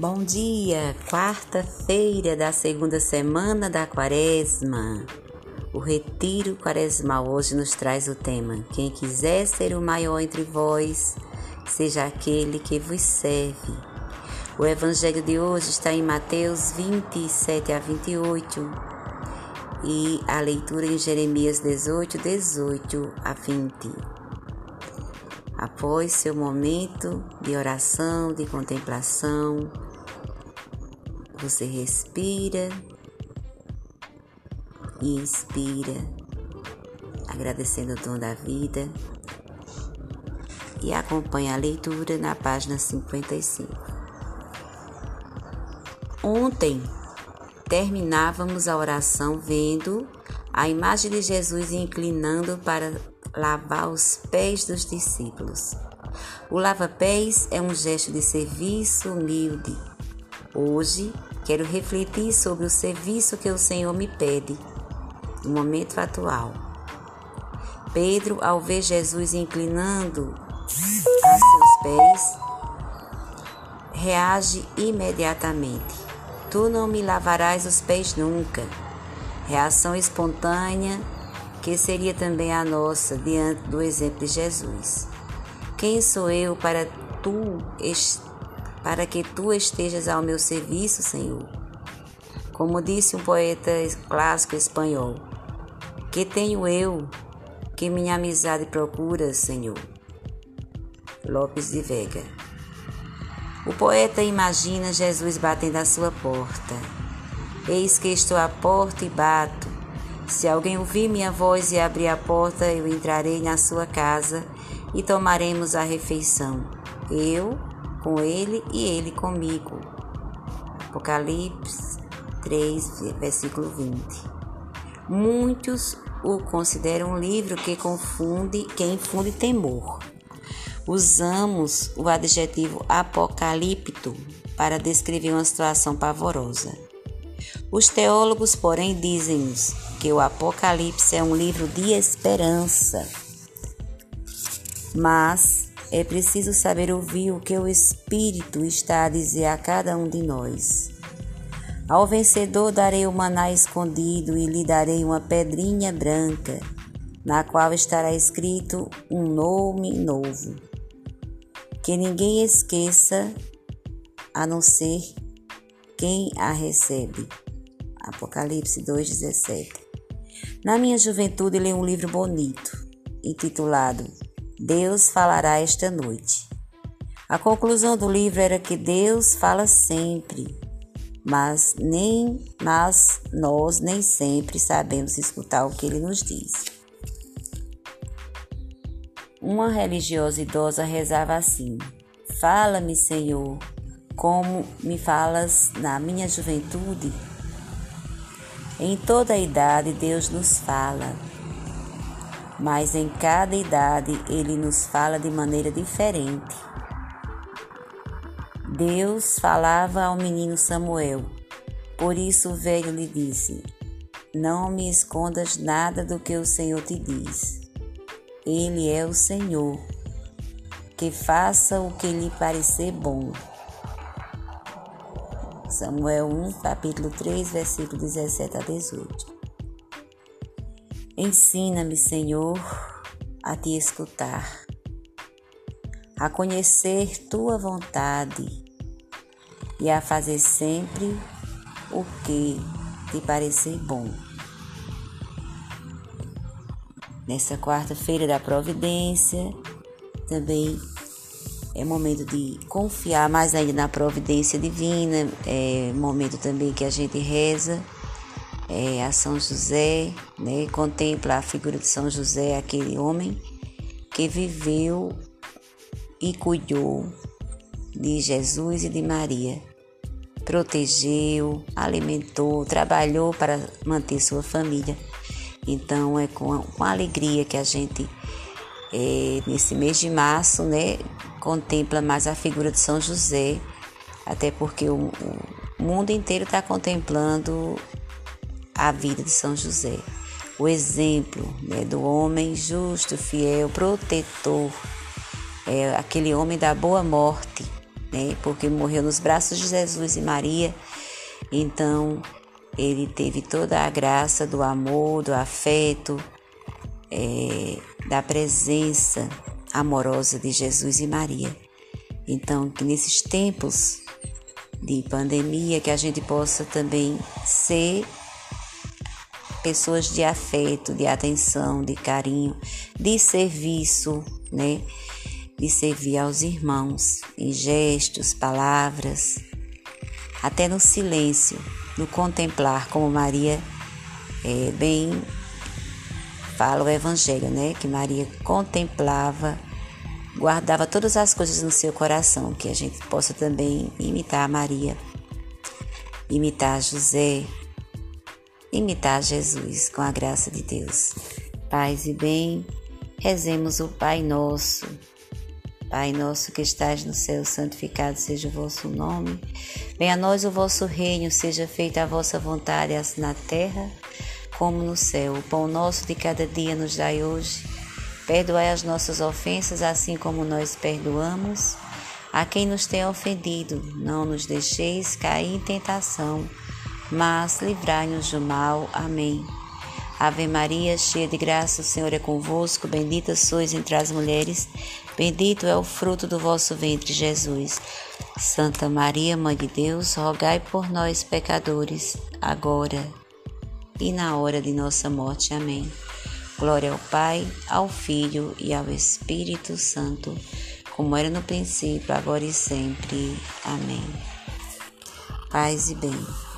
Bom dia, quarta-feira da segunda semana da quaresma. O retiro quaresmal hoje nos traz o tema: Quem quiser ser o maior entre vós, seja aquele que vos serve. O evangelho de hoje está em Mateus 27 a 28 e a leitura em Jeremias 18, 18 a 20. Após seu momento de oração, de contemplação, você respira e inspira, agradecendo o dom da vida e acompanha a leitura na página 55. Ontem terminávamos a oração vendo a imagem de Jesus inclinando para lavar os pés dos discípulos. O lava-pés é um gesto de serviço humilde. Hoje quero refletir sobre o serviço que o Senhor me pede no momento atual. Pedro, ao ver Jesus inclinando a seus pés, reage imediatamente: Tu não me lavarás os pés nunca. Reação espontânea que seria também a nossa diante do exemplo de Jesus. Quem sou eu para tu para que tu estejas ao meu serviço, Senhor? Como disse um poeta clássico espanhol, que tenho eu que minha amizade procura, Senhor? Lopes de Vega. O poeta imagina Jesus batendo à sua porta. Eis que estou à porta e bato. Se alguém ouvir minha voz e abrir a porta, eu entrarei na sua casa e tomaremos a refeição. Eu com ele e ele comigo. Apocalipse 3, versículo 20. Muitos o consideram um livro que confunde, que infunde temor. Usamos o adjetivo apocalíptico para descrever uma situação pavorosa. Os teólogos, porém, dizem-nos que o Apocalipse é um livro de esperança. Mas é preciso saber ouvir o que o Espírito está a dizer a cada um de nós. Ao vencedor darei o maná escondido e lhe darei uma pedrinha branca, na qual estará escrito um nome novo. Que ninguém esqueça, a não ser quem a recebe. Apocalipse 2,17. Na minha juventude, li um livro bonito, intitulado Deus falará esta noite. A conclusão do livro era que Deus fala sempre mas nem mas nós nem sempre sabemos escutar o que ele nos diz. Uma religiosa idosa rezava assim: Fala-me, Senhor, como me falas na minha juventude. Em toda idade Deus nos fala, mas em cada idade ele nos fala de maneira diferente. Deus falava ao menino Samuel. Por isso o velho lhe disse: Não me escondas nada do que o Senhor te diz. Ele é o Senhor, que faça o que lhe parecer bom. Samuel 1, capítulo 3, versículo 17 a 18. Ensina-me, Senhor, a te escutar a conhecer tua vontade e a fazer sempre o que te parecer bom. Nessa quarta-feira da providência, também é momento de confiar mais ainda na providência divina, é momento também que a gente reza é, a São José, né, contempla a figura de São José, aquele homem que viveu e cuidou de Jesus e de Maria. Protegeu, alimentou, trabalhou para manter sua família. Então é com, com alegria que a gente, é, nesse mês de março, né, contempla mais a figura de São José, até porque o, o mundo inteiro está contemplando a vida de São José. O exemplo né, do homem justo, fiel, protetor é aquele homem da boa morte, né? Porque morreu nos braços de Jesus e Maria. Então, ele teve toda a graça do amor, do afeto, é, da presença amorosa de Jesus e Maria. Então, que nesses tempos de pandemia, que a gente possa também ser pessoas de afeto, de atenção, de carinho, de serviço, né? De servir aos irmãos em gestos, palavras, até no silêncio, no contemplar, como Maria é, bem fala o Evangelho, né? Que Maria contemplava, guardava todas as coisas no seu coração, que a gente possa também imitar Maria, imitar José, imitar Jesus com a graça de Deus. Paz e bem, rezemos o Pai Nosso. Pai nosso que estás no céu, santificado seja o vosso nome. Venha a nós o vosso reino, seja feita a vossa vontade, assim na terra como no céu. O pão nosso de cada dia nos dai hoje. Perdoai as nossas ofensas, assim como nós perdoamos a quem nos tem ofendido. Não nos deixeis cair em tentação mas livrai-nos do mal. Amém. Ave Maria, cheia de graça, o Senhor é convosco, bendita sois entre as mulheres, bendito é o fruto do vosso ventre, Jesus. Santa Maria, Mãe de Deus, rogai por nós, pecadores, agora e na hora de nossa morte. Amém. Glória ao Pai, ao Filho e ao Espírito Santo, como era no princípio, agora e sempre. Amém. Paz e bem.